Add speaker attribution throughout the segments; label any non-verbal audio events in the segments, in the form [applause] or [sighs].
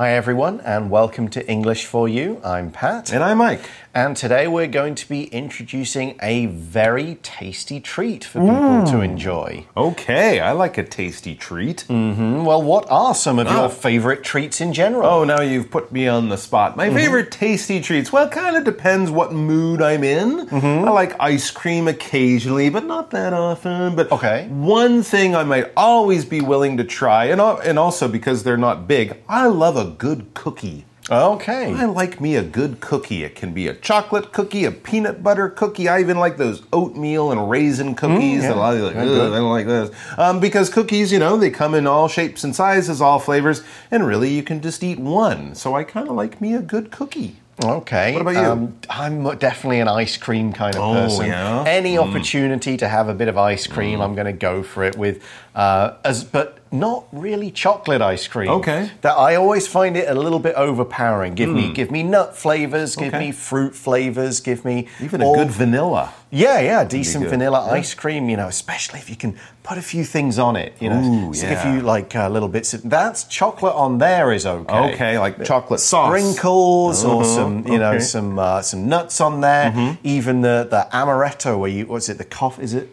Speaker 1: Hi, everyone, and welcome to English for You. I'm Pat.
Speaker 2: And I'm Mike.
Speaker 1: And today we're going to be introducing a very tasty treat for people to enjoy.
Speaker 2: Okay, I like a tasty treat.
Speaker 1: Mm, Well, what are some of
Speaker 2: Ah.
Speaker 1: your favorite treats in general?
Speaker 2: Oh, now you've put me on the spot. My favorite tasty treats. Well, kind of depends what mood I'm in.
Speaker 1: Mm-hmm.
Speaker 2: I like ice cream occasionally, but not that often. But
Speaker 1: Okay.
Speaker 2: one thing I might always be willing to try, and and also because they're not big, I love a good cookie.
Speaker 1: Okay.
Speaker 2: I like me a good cookie. It can be a chocolate cookie, a peanut butter cookie. I even like those oatmeal and raisin cookies.
Speaker 1: Mm, yeah.
Speaker 2: a lot of like, "Ugh. I don't like those. Um, because cookies, you know, they come in all shapes and sizes, all flavors, and really you can just eat one. So I kind of like me a good cookie.
Speaker 1: Okay.
Speaker 2: What about you?
Speaker 1: Um, I'm definitely an ice cream kind of
Speaker 2: Oh,
Speaker 1: person.
Speaker 2: yeah?
Speaker 1: Any opportunity to have a bit of ice cream, I'm going to go for it with, uh, as but not really chocolate ice cream.
Speaker 2: Okay.
Speaker 1: That I always find it a little bit overpowering. Give me, give me nut flavors. Give
Speaker 2: Okay.
Speaker 1: me fruit flavors. Give me
Speaker 2: Even a good vanilla.
Speaker 1: Yeah, yeah, decent vanilla ice cream. You know, especially if you can put a few things on it. You know,
Speaker 2: Ooh,
Speaker 1: stick a
Speaker 2: yeah.
Speaker 1: few like uh, little bits. Of, that's chocolate on there is okay.
Speaker 2: Okay, like chocolate sauce.
Speaker 1: Sprinkles or some, you know, some uh, some nuts on there. Even the the amaretto, where you what's it? The coffee is it?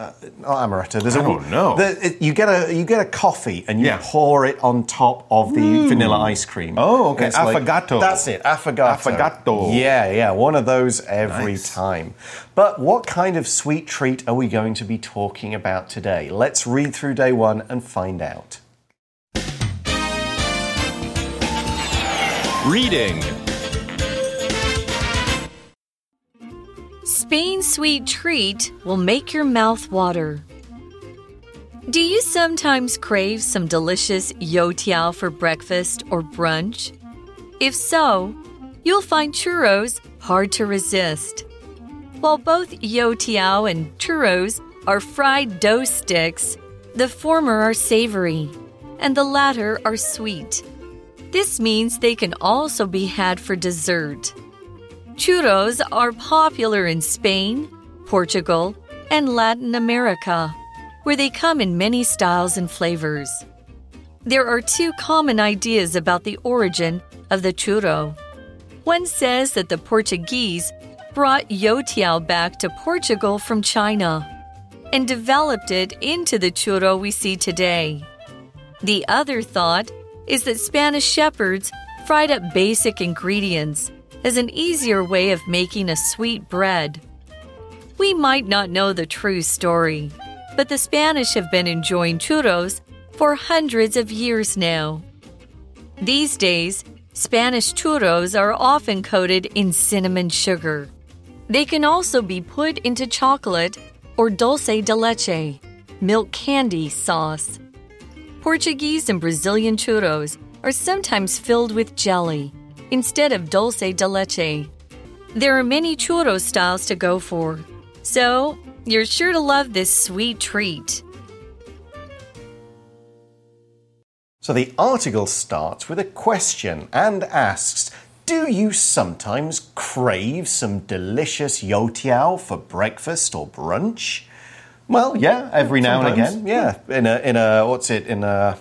Speaker 1: Uh, not amaretto. There's
Speaker 2: I
Speaker 1: a,
Speaker 2: don't know.
Speaker 1: the- it- you get a you get a coffee and you
Speaker 2: Yeah.
Speaker 1: pour it on top of the vanilla ice cream.
Speaker 2: Oh, okay.
Speaker 1: And it's like-
Speaker 2: Affogato.
Speaker 1: that's it. Affogato.
Speaker 2: Affogato.
Speaker 1: Yeah, yeah. One of those every
Speaker 2: Nice.
Speaker 1: time. But what kind of sweet treat are we going to be talking about today? Let's read through day one and find out.
Speaker 3: Reading.
Speaker 4: Spain's sweet treat will make your mouth water. Do you sometimes crave some delicious youtiao for breakfast or brunch? If so, you'll find churros hard to resist. While both youtiao and churros are fried dough sticks, the former are savory and the latter are sweet. This means they can also be had for dessert. Churros are popular in Spain, Portugal, and Latin America, where they come in many styles and flavors. There are two common ideas about the origin of the churro. One says that the Portuguese brought youtiao back to Portugal from China and developed it into the churro we see today. The other thought is that Spanish shepherds fried up basic ingredients as an easier way of making a sweet bread. We might not know the true story, but the Spanish have been enjoying churros for hundreds of years now. These days, Spanish churros are often coated in cinnamon sugar. They can also be put into chocolate or dulce de leche, milk candy sauce. Portuguese and Brazilian churros are sometimes filled with jelly instead of dulce de leche. There are many churro styles to go for, so you're sure to love this sweet treat.
Speaker 1: So the article starts with a question and asks Do you sometimes crave some delicious youtiao for breakfast or brunch? Well, yeah, every now and again. Yeah, in a in a what's it in a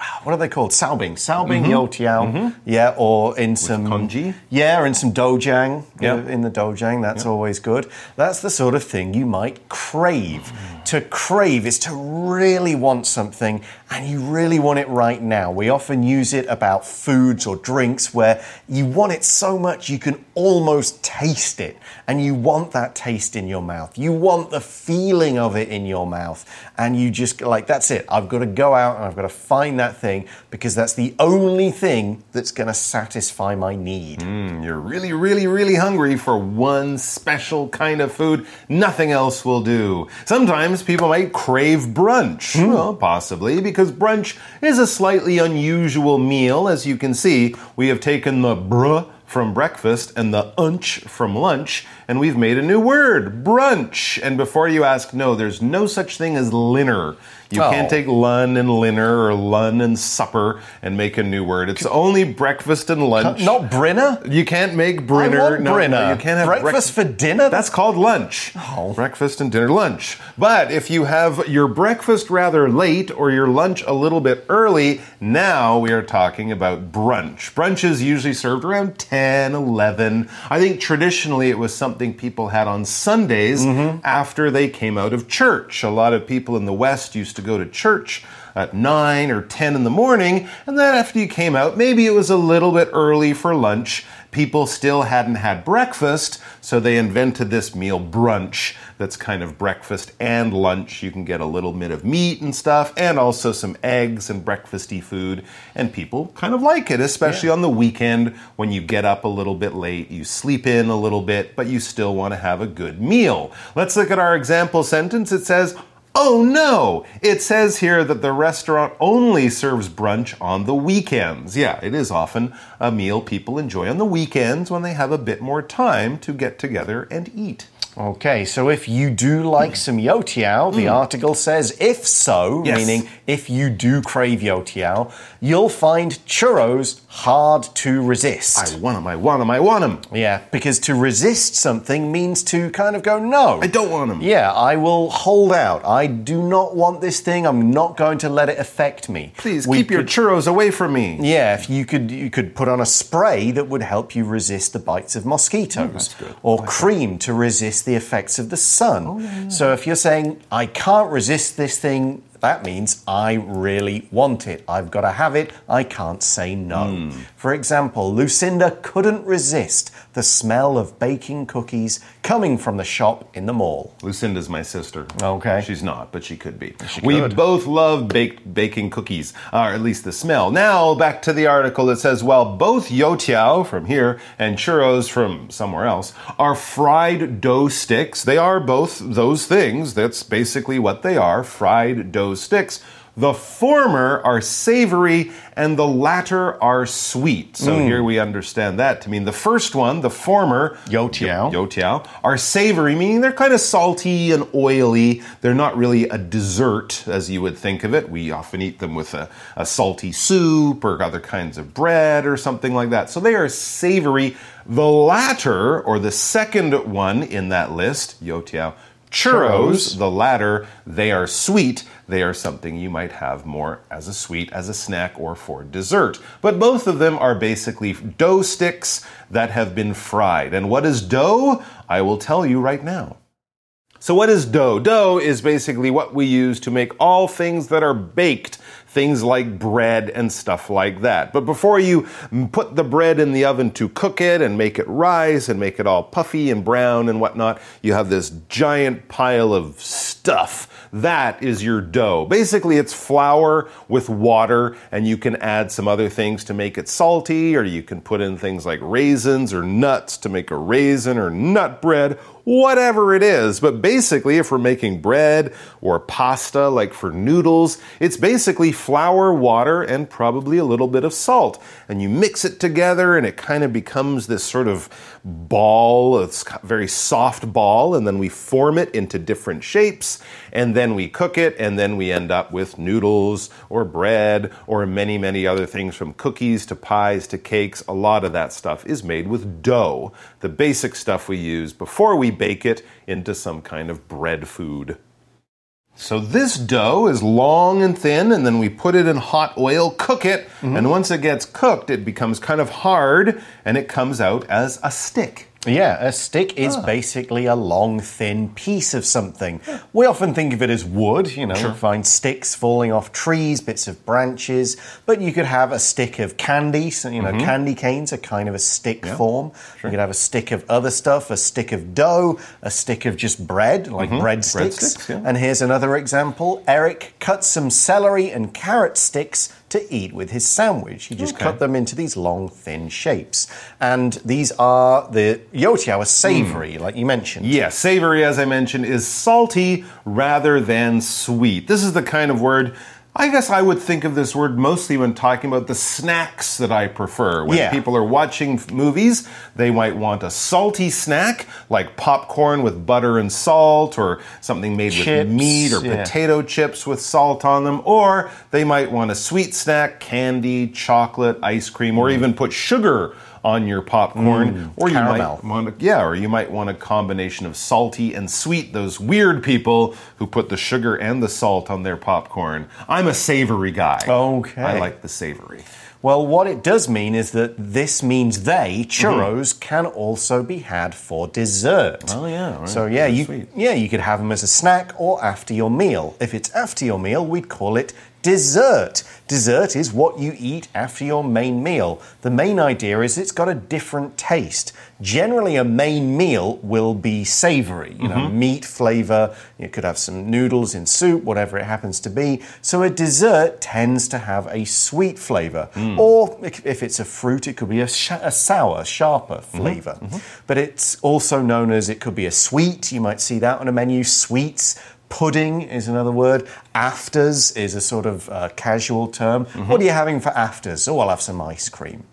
Speaker 1: [sighs] what are they called? Salbing, salbing youtiao. Mm-hmm. Mm-hmm. Yeah, or in some
Speaker 2: congee?
Speaker 1: Yeah, or in some dojang.
Speaker 2: Yeah.
Speaker 1: in the dojang. That's always good. That's the sort of thing you might crave. Mm. To crave is to really want something and you really want it right now. We often use it about foods or drinks where you want it so much you can almost taste it and you want that taste in your mouth. You want the feeling of it in your mouth and you just like, that's it. I've got to go out and I've got to find that thing because that's the only thing that's going to satisfy my need.
Speaker 2: Mm, You're really, really, really hungry for one special kind of food. Nothing else will do. Sometimes people might crave brunch. Well, possibly because brunch is a slightly unusual meal. As you can see, we have taken the bruh from breakfast and the unch from lunch, and we've made a new word, brunch. And before you ask, no, there's no such thing as linner. You
Speaker 1: Oh.
Speaker 2: can't take lun and linner or lun and supper and make a new word. It's only breakfast and lunch.
Speaker 1: Not Brinner?
Speaker 2: You can't make
Speaker 1: I
Speaker 2: Brinner.
Speaker 1: want
Speaker 2: no,
Speaker 1: Brinner.
Speaker 2: no, you can't have
Speaker 1: breakfast
Speaker 2: brec-
Speaker 1: for dinner?
Speaker 2: That's called lunch.
Speaker 1: Oh.
Speaker 2: Breakfast and dinner lunch. But if you have your breakfast rather late or your lunch a little bit early, now we are talking about brunch. Brunch is usually served around 10, 11. I think traditionally it was something people had on Sundays
Speaker 1: Mm-hmm.
Speaker 2: after they came out of church. A lot of people in the West used to go to church at 9 or 10 in the morning, and then after you came out, maybe it was a little bit early for lunch. People still hadn't had breakfast, so they invented this meal brunch that's kind of breakfast and lunch. You can get a little bit of meat and stuff, and also some eggs and breakfasty food, and people kind of like it, especially on the weekend when you get up a little bit late, you sleep in a little bit, but you still want to have a good meal. Let's look at our example sentence. It says, Oh no! It says here that the restaurant only serves brunch on the weekends. Yeah, it is often a meal people enjoy on the weekends when they have a bit more time to get together and eat.
Speaker 1: Okay, so if you do like some youtiao, the article says if so,
Speaker 2: Mm. Yes.
Speaker 1: meaning if you do crave youtiao, you'll find churros hard to resist.
Speaker 2: I want them, I want them, I want them.
Speaker 1: yeah, because to resist something means to kind of go, no.
Speaker 2: I don't want them.
Speaker 1: Yeah, I will hold out. I do not want this thing. I'm not going to let it affect me.
Speaker 2: Please
Speaker 1: We
Speaker 2: keep your churros away from me.
Speaker 1: yeah, if you could, you could put on a spray that would help you resist the bites of mosquitoes, oh,
Speaker 2: good.
Speaker 1: or cream to resist the effects of the sun. Oh, so if you're saying I can't resist this thing, that means I really want it. I've got to have it. I can't say no. Hmm. For example, Lucinda couldn't resist the smell of baking cookies coming from the shop in the mall.
Speaker 2: Lucinda's my sister.
Speaker 1: Okay.
Speaker 2: She's not, but she could be.
Speaker 1: She
Speaker 2: we
Speaker 1: could.
Speaker 2: both love baked baking cookies, or at least the smell. Now, back to the article that says, well, both youtiao from here and churros from somewhere else are fried dough sticks. They are both those things. That's basically what they are fried dough sticks. The former are savory and the latter are sweet. So
Speaker 1: Mm.
Speaker 2: here we understand that to mean the first one, the former,
Speaker 1: Youtiao.
Speaker 2: youtiao are savory, meaning they're kind of salty and oily. They're not really a dessert as you would think of it. We often eat them with a, a salty soup or other kinds of bread or something like that. So they are savory. The latter, or the second one in that list, youtiao, churros, the latter, they are sweet. They are something you might have more as a sweet, as a snack, or for dessert. But both of them are basically dough sticks that have been fried. And what is dough? I will tell you right now. So, what is dough? Dough is basically what we use to make all things that are baked, things like bread and stuff like that. But before you put the bread in the oven to cook it and make it rise and make it all puffy and brown and whatnot, you have this giant pile of stuff. That is your dough. Basically, it's flour with water, and you can add some other things to make it salty, or you can put in things like raisins or nuts to make a raisin or nut bread whatever it is. But basically, if we're making bread or pasta, like for noodles, it's basically flour, water, and probably a little bit of salt. And you mix it together, and it kind of becomes this sort of ball. It's a very soft ball, and then we form it into different shapes, and then we cook it, and then we end up with noodles or bread or many, many other things from cookies to pies to cakes. A lot of that stuff is made with dough, the basic stuff we use before we bake it into some kind of bread food. So this dough is long and thin, and then we put it in hot oil, cook it, mm-hmm. and once it gets cooked, it becomes kind of hard and it comes out as a stick.
Speaker 1: Yeah, a stick is
Speaker 2: Ah.
Speaker 1: basically a long, thin piece of something. We often think of it as wood, you know, find sticks falling off trees, bits of branches, but you could have a stick of candy, so, you know,
Speaker 2: Mm-hmm.
Speaker 1: candy canes are kind of a stick form. You could have a stick of other stuff, a stick of dough, a stick of just bread, like bread sticks.
Speaker 2: Mm-hmm. Breadsticks, yeah.
Speaker 1: And here's another example Eric cut some celery and carrot sticks to eat with his sandwich. He just
Speaker 2: Okay.
Speaker 1: cut them into these long, thin shapes. And these are the youtiao are savory, hmm. like you mentioned.
Speaker 2: Yes, savory, as I mentioned, is salty rather than sweet. This is the kind of word I guess I would think of this word mostly when talking about the snacks that I prefer. When
Speaker 1: Yeah.
Speaker 2: people are watching movies, they might want a salty snack like popcorn with butter and salt, or something made
Speaker 1: Chips,
Speaker 2: with meat or
Speaker 1: yeah.
Speaker 2: potato chips with salt on them, or they might want a sweet snack, candy, chocolate, ice cream, or mm. even put sugar on your popcorn, or you
Speaker 1: Mm. caramel.
Speaker 2: might want to, yeah, or you might want a combination of salty and sweet. Those weird people who put the sugar and the salt on their popcorn. I'm a savory guy.
Speaker 1: Okay.
Speaker 2: I like the savory.
Speaker 1: Well, what it does mean is that this means they churros can also be had for dessert.
Speaker 2: Mm-hmm. Oh, yeah, right.
Speaker 1: So yeah, you
Speaker 2: sweet.
Speaker 1: yeah you could have them as a snack or after your meal. If it's after your meal, we'd call it dessert. Dessert is what you eat after your main meal. The main idea is it's got a different taste. Generally, a main meal will be savory, you know,
Speaker 2: Mm-hmm.
Speaker 1: meat flavor. You could have some noodles in soup, whatever it happens to be. So a dessert tends to have a sweet flavor,
Speaker 2: Mm.
Speaker 1: or if it's a fruit, it could be a, a sour, sharper
Speaker 2: Mm-hmm.
Speaker 1: flavor. But it's also known as it could be a sweet. You might see that on a menu. Sweets. Pudding is another word. Afters is a sort of uh, casual term. What are you having for afters? Oh, I'll have some ice cream.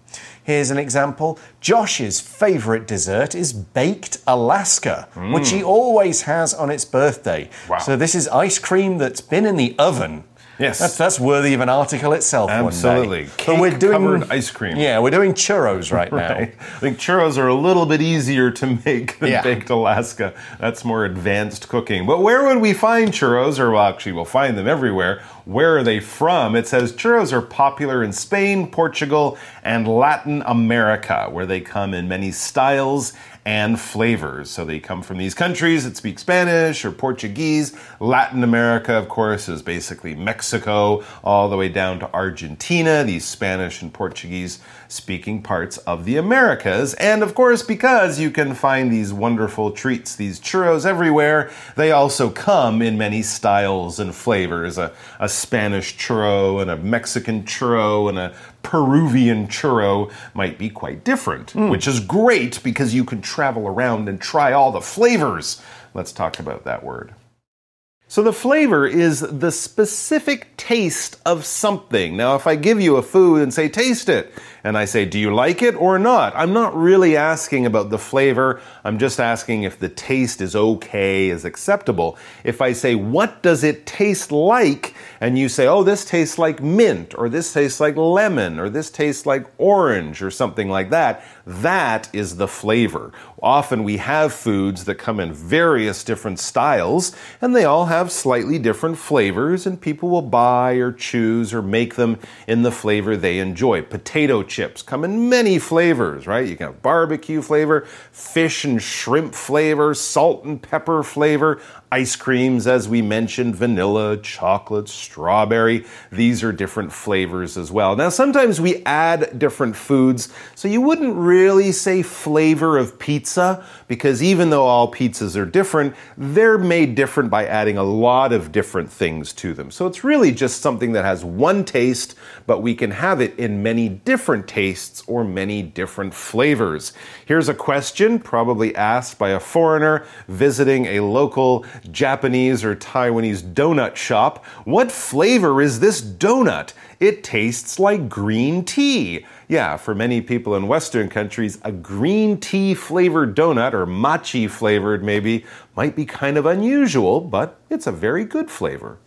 Speaker 1: Here's an example. Josh's favorite dessert is baked Alaska, which he always has on its birthday.
Speaker 2: Wow.
Speaker 1: So this is ice cream that's been in the oven.
Speaker 2: Yes.
Speaker 1: That's, that's worthy of an article itself.
Speaker 2: Absolutely.
Speaker 1: But we're doing
Speaker 2: Cake-covered ice cream.
Speaker 1: Yeah, we're doing churros right now.
Speaker 2: I think churros are a little bit easier to make than
Speaker 1: Yeah.
Speaker 2: baked Alaska. That's more advanced cooking. But where would we find churros? Or, well, actually, we'll find them everywhere. Where are they from? It says churros are popular in Spain, Portugal, and Latin America, where they come in many styles and flavors. So they come from these countries that speak Spanish or Portuguese. Latin America, of course, is basically Mexico, all the way down to Argentina, these Spanish and Portuguese speaking parts of the Americas. And of course, because you can find these wonderful treats, these churros everywhere, they also come in many styles and flavors. A, a Spanish churro and a Mexican churro and a Peruvian churro might be quite different, hmm. which is great because you can travel around and try all the flavors. Let's talk about that word. So, the flavor is the specific taste of something. Now, if I give you a food and say, taste it, and I say, do you like it or not? I'm not really asking about the flavor. I'm just asking if the taste is okay, is acceptable. If I say, what does it taste like? And you say, oh, this tastes like mint, or this tastes like lemon, or this tastes like orange, or something like that, that is the flavor. Often we have foods that come in various different styles, and they all have slightly different flavors, and people will buy or choose or make them in the flavor they enjoy. Potato chips come in many flavors, right? You can have barbecue flavor, fish and shrimp flavor, salt and pepper flavor, ice creams, as we mentioned, vanilla, chocolate, strawberry. These are different flavors as well. Now, sometimes we add different foods, so you wouldn't really say flavor of pizza because even though all pizzas are different, they're made different by adding a lot of different things to them. So it's really just something that has one taste, but we can have it in many different tastes or many different flavors. Here's a question probably asked by a foreigner visiting a local Japanese or Taiwanese donut shop. What flavor is this donut? It tastes like green tea. Yeah, for many people in Western countries, a green tea flavored donut, or matcha flavored maybe, might be kind of unusual, but it's a very good flavor.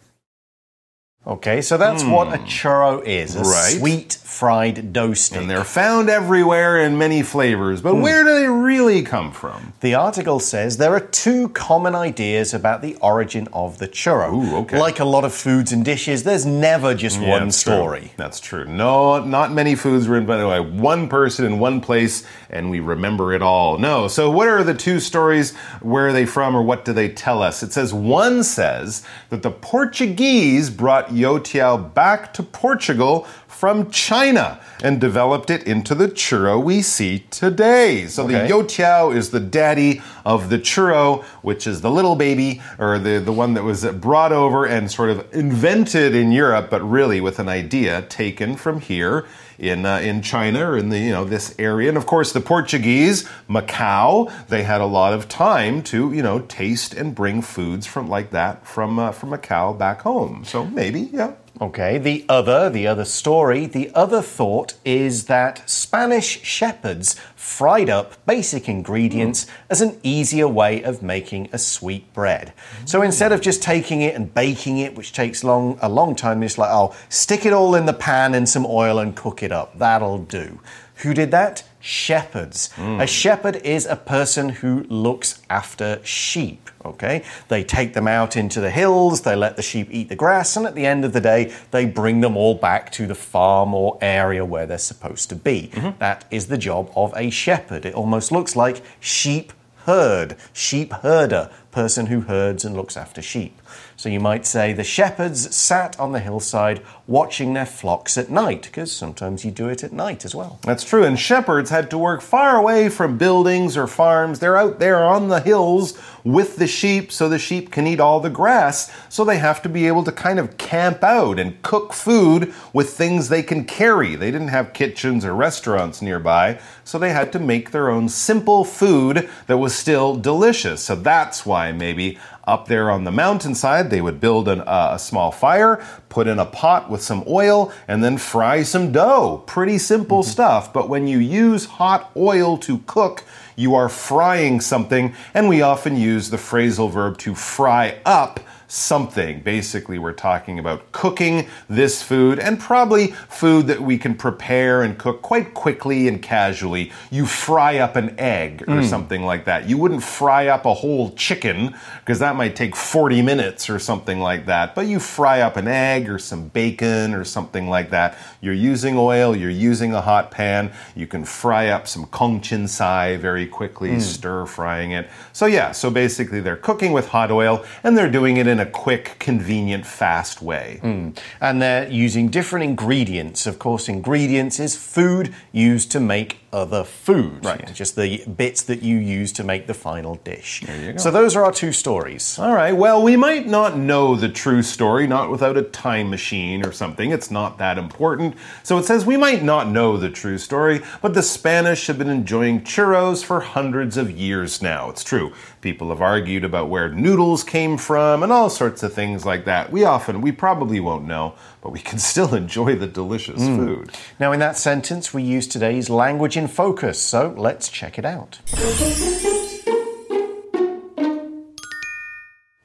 Speaker 1: Okay, so that's what a churro is a
Speaker 2: Hmm. Right.
Speaker 1: sweet fried dough stick.
Speaker 2: And they're found everywhere in many flavors, but where do they really come from?
Speaker 1: The article says there are two common ideas about the origin of the churro.
Speaker 2: Ooh, okay.
Speaker 1: Like a lot of foods and dishes, there's never just
Speaker 2: Yeah,
Speaker 1: one
Speaker 2: that's true.
Speaker 1: story.
Speaker 2: That's true. No, not many foods were invented by one person in one place, and we remember it all. No. So, what are the two stories? Where are they from, or what do they tell us? It says one says that the Portuguese brought youtiao back to Portugal from China and developed it into the churro we see today. So the
Speaker 1: Okay.
Speaker 2: youtiao is the daddy of the churro, which is the little baby or the, the one that was brought over and sort of invented in Europe, but really with an idea taken from here in uh, in China or in the you know this area. And of course, the Portuguese, Macau, they had a lot of time to you know taste and bring foods from like that from uh, from Macau back home. So maybe yeah.
Speaker 1: Okay, the other, the other story, the other thought is that Spanish shepherds fried up basic ingredients hmm. as an easier way of making a sweet bread. So hmm. instead of just taking it and baking it, which takes long a long time, it's like, oh, stick it all in the pan in some oil and cook it up. That'll do. Who did that? Shepherds. A shepherd is a person who looks after sheep. Okay, they take them out into the hills, they let the sheep eat the grass, and at the end of the day, they bring them all back to the farm or area where they're supposed to be. Mm-hmm. That is the job of a shepherd. It almost looks like sheep herd, sheep herder, person who herds and looks after sheep. So you might say the shepherds sat on the hillside watching their flocks at night, because sometimes you do it at night as well.
Speaker 2: That's true. And shepherds had to work far away from buildings or farms. They're out there on the hills with the sheep so the sheep can eat all the grass. So they have to be able to kind of camp out and cook food with things they can carry. They didn't have kitchens or restaurants nearby. So they had to make their own simple food that was still delicious. So that's why maybe up there on the mountainside, they would build an, uh, a small fire, put in a pot with some oil, and then fry some dough. Pretty simple stuff. But when you use hot oil to cook, you are frying something, and we often use the phrasal verb to fry up something. Basically, we're talking about cooking this food and probably food that we can prepare and cook quite quickly and casually. You fry up an egg or hmm. something like that. You wouldn't fry up a whole chicken because that might take 40 minutes or something like that. But you fry up an egg or some bacon or something like that. You're using oil, you're using a hot pan. You can fry up some kong chin sai very quickly, hmm. stir frying it. So, yeah, so basically they're cooking with hot oil and they're doing it in a quick, convenient, fast way. Hmm.
Speaker 1: And they're using different ingredients. Of course, ingredients is food used to make other food.
Speaker 2: Right.
Speaker 1: You know, Just the bits that you use to make the final dish.
Speaker 2: you go.
Speaker 1: So those are our two stories.
Speaker 2: All right, well, we might not know the true story, not without a time machine or something. It's not that important. So it says we might not know the true story, but the Spanish have been enjoying churros for hundreds of years now. It's true. People have argued about where noodles came from and all sorts of things like that. We often, we probably won't know, but we can [laughs] still enjoy the delicious mm. food.
Speaker 1: Now, in that sentence, we use today's language in focus. So let's check it out.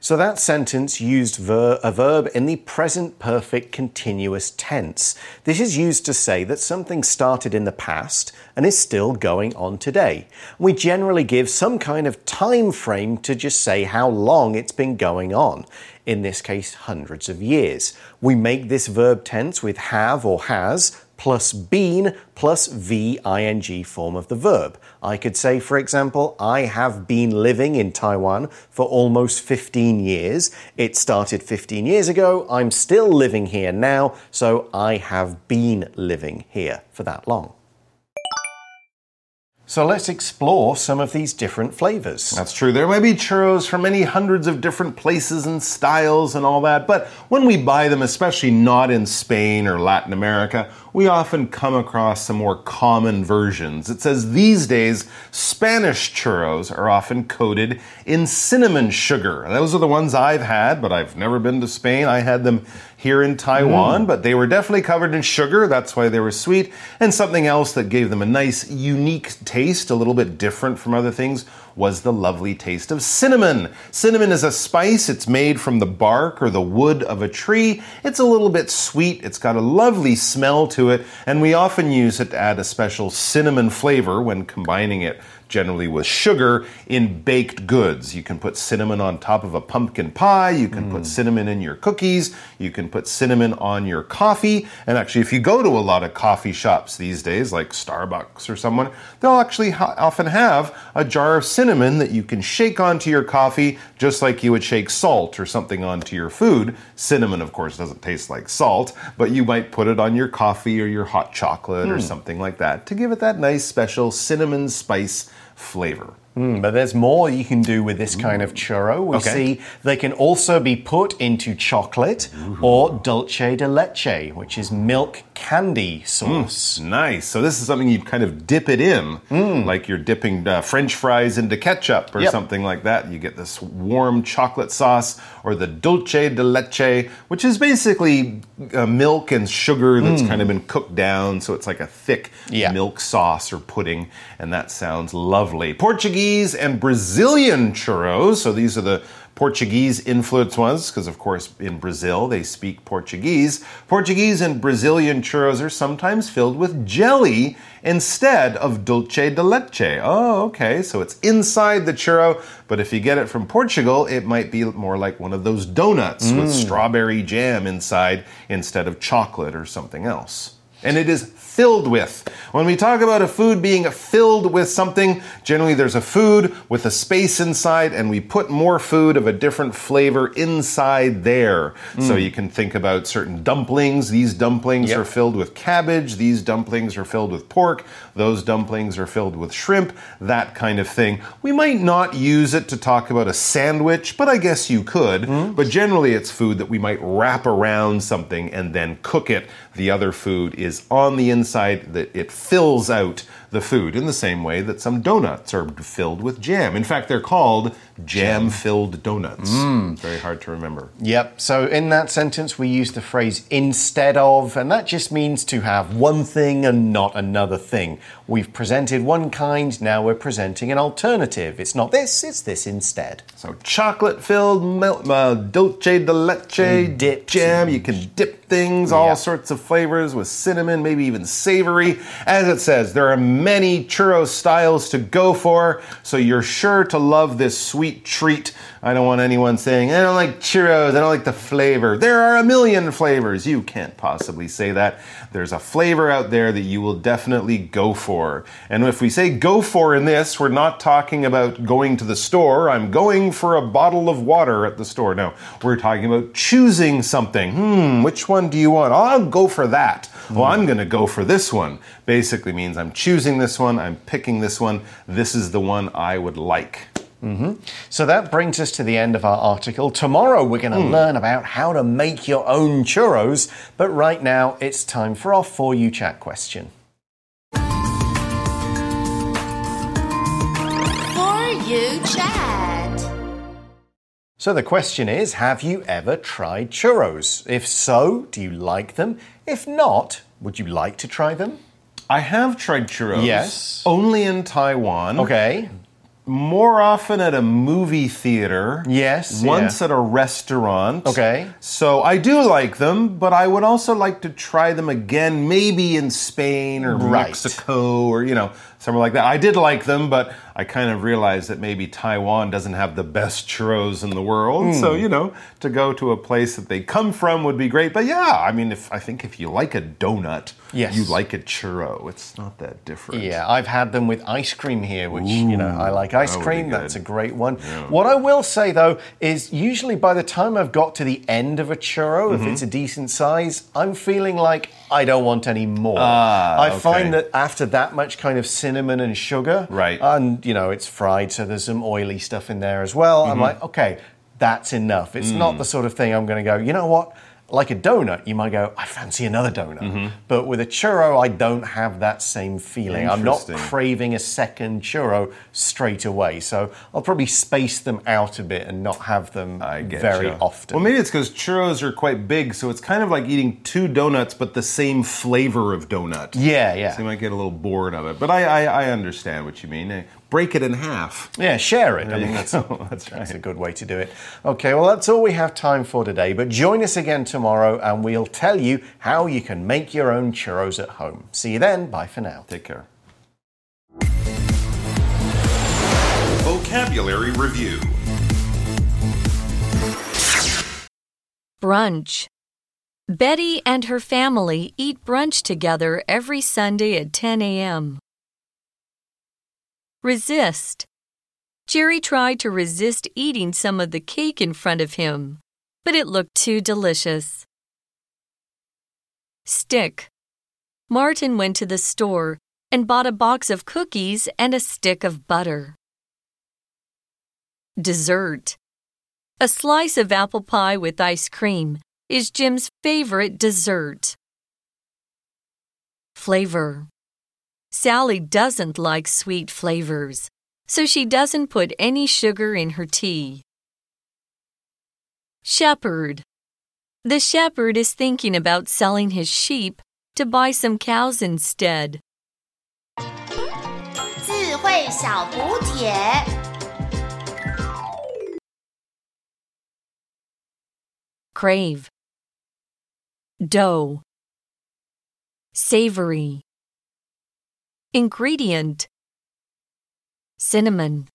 Speaker 1: So that sentence used ver- a verb in the present perfect continuous tense. This is used to say that something started in the past and is still going on today. We generally give some kind of time frame to just say how long it's been going on. In this case, hundreds of years. We make this verb tense with have or has plus been plus VING form of the verb. I could say, for example, I have been living in Taiwan for almost 15 years. It started 15 years ago. I'm still living here now, so I have been living here for that long. So let's explore some of these different flavors.
Speaker 2: That's true. There may be churros from many hundreds of different places and styles and all that, but when we buy them, especially not in Spain or Latin America, we often come across some more common versions. It says these days, Spanish churros are often coated in cinnamon sugar. Those are the ones I've had, but I've never been to Spain. I had them here in Taiwan, mm. but they were definitely covered in sugar. That's why they were sweet. And something else that gave them a nice, unique taste, a little bit different from other things, was the lovely taste of cinnamon. Cinnamon is a spice. It's made from the bark or the wood of a tree. It's a little bit sweet. It's got a lovely smell to it, and we often use it to add a special cinnamon flavor when combining it generally with sugar in baked goods. You can put cinnamon on top of a pumpkin pie, you can put mm. cinnamon in your cookies, you can put cinnamon on your coffee. And actually, if you go to a lot of coffee shops these days, like Starbucks or someone, they'll actually ha- often have a jar of cinnamon that you can shake onto your coffee just like you would shake salt or something onto your food. Cinnamon, of course, doesn't taste like salt, but you might put it on your coffee or your hot chocolate or hmm. something like that to give it that nice special cinnamon spice flavor.
Speaker 1: Mm, but there's more you can do with this kind of churro. We
Speaker 2: Okay.
Speaker 1: see they can also be put into chocolate or dulce de leche, which is milk candy sauce.
Speaker 2: Nice. So this is something you kind of dip it in, like you're dipping uh, French fries into ketchup or
Speaker 1: Yep.
Speaker 2: something like that. You get this warm chocolate sauce or the dulce de leche, which is basically uh, milk and sugar that's kind of been cooked down, so it's like a thick
Speaker 1: Yeah.
Speaker 2: milk sauce or pudding, and that sounds lovely. Portuguese and Brazilian churros. So these are the Portuguese influenced ones, because of course in Brazil they speak Portuguese. Portuguese and Brazilian churros are sometimes filled with jelly instead of dulce de leche. Oh, okay, so it's inside the churro, but if you get it from Portugal, it might be more like one of those donuts with mm. strawberry jam inside instead of chocolate or something else. And it is filled with. When we talk about a food being filled with something, generally there's a food with a space inside, and we put more food of a different flavor inside there. So hmm. you can think about certain dumplings. These dumplings
Speaker 1: Yep.
Speaker 2: are filled with cabbage, these dumplings are filled with pork, those dumplings are filled with shrimp, that kind of thing. We might not use it to talk about a sandwich, but I guess you could. Hmm. But generally, it's food that we might wrap around something and then cook it. The other food is on the inside, that it fills out the food in the same way that some donuts are filled with jam. In fact, they're called jam filled donuts. Very hard to remember.
Speaker 1: Yep. So in that sentence, we use the phrase instead of, and that just means to have one thing and not another thing. We've presented one kind, now we're presenting an alternative. It's not this, it's this instead.
Speaker 2: So chocolate filled milk, uh, dulce de leche
Speaker 1: dip
Speaker 2: jam. You can dip things, all
Speaker 1: Yeah.
Speaker 2: sorts of flavors with cinnamon, maybe even savory. As it says, there are many churro styles to go for, so you're sure to love this sweet treat. I don't want anyone saying, I don't like churros, I don't like the flavor. There are a million flavors. You can't possibly say that. There's a flavor out there that you will definitely go for. And if we say go for in this, we're not talking about going to the store. I'm going for a bottle of water at the store. No, we're talking about choosing something. Hmm, which one do you want? I'll go for that. Well, I'm going to go for this one. Basically means I'm choosing this one, I'm picking this one. This is the one I would like. Mm-hmm.
Speaker 1: So that brings us to the end of our article. Tomorrow we're going to hmm. learn about how to make your own churros, but right now it's time for our For You Chat question.
Speaker 3: For you chat.
Speaker 1: So the question is Have you ever tried churros? If so, do you like them? If not, would you like to try them?
Speaker 2: I have tried churros.
Speaker 1: Yes.
Speaker 2: Only in Taiwan.
Speaker 1: Okay.
Speaker 2: More often at a movie theater.
Speaker 1: Yes,
Speaker 2: Once
Speaker 1: yeah.
Speaker 2: at a restaurant.
Speaker 1: Okay.
Speaker 2: So I do like them, but I would also like to try them again, maybe in Spain or
Speaker 1: Right.
Speaker 2: Mexico or, you know, somewhere like that. I did like them, but I kind of realized that maybe Taiwan doesn't have the best churros in the world. So,
Speaker 1: Hmm.
Speaker 2: you know, to go to a place that they come from would be great. But yeah, I mean, if I think if you like a donut,
Speaker 1: Yes.
Speaker 2: you like a churro. It's not that different.
Speaker 1: Yeah, I've had them with ice cream here, which, you know, I like ice
Speaker 2: that
Speaker 1: cream. That's a great one. What I will say, though, is usually by the time I've got to the end of a churro,
Speaker 2: Mm-hmm.
Speaker 1: if it's a decent size, I'm feeling like I don't want any more.
Speaker 2: Ah,
Speaker 1: I
Speaker 2: okay.
Speaker 1: find that after that much kind of cinnamon and sugar,
Speaker 2: Right.
Speaker 1: and, you know, it's fried, so there's some oily stuff in there as well,
Speaker 2: Mm-hmm.
Speaker 1: I'm like, okay, that's enough. It's
Speaker 2: Mm.
Speaker 1: not the sort of thing I'm going to go, you know what? Like a donut, you might go, I fancy another donut.
Speaker 2: Mm-hmm.
Speaker 1: But with a churro, I don't have that same feeling. I'm not craving a second churro straight away. So I'll probably space them out a bit and not have them very
Speaker 2: ya.
Speaker 1: often.
Speaker 2: Well, maybe it's because churros are quite big, so it's kind of like eating two donuts, but the same flavor of donut.
Speaker 1: yeah, yeah.
Speaker 2: So you might get a little bored of it. But I, I, I understand what you mean. Break it in half.
Speaker 1: Yeah, share it. I mean, that's,
Speaker 2: go. [laughs] That's
Speaker 1: that's a good way to do it. Okay, well, that's all we have time for today. But join us again tomorrow and we'll tell you how you can make your own churros at home. See you then. Bye for now.
Speaker 2: Take care.
Speaker 5: Vocabulary Review
Speaker 4: Brunch. Betty and her family eat brunch together every Sunday at 10 a.m. Resist. Jerry tried to resist eating some of the cake in front of him, but it looked too delicious. Stick. Martin went to the store and bought a box of cookies and a stick of butter. Dessert. A slice of apple pie with ice cream is Jim's favorite dessert. Flavor. Sally doesn't like sweet flavors, so she doesn't put any sugar in her tea. Shepherd. The shepherd is thinking about selling his sheep to buy some cows instead.
Speaker 3: 智慧小补帖。
Speaker 4: Crave. Dough. Savory. Ingredient. Cinnamon.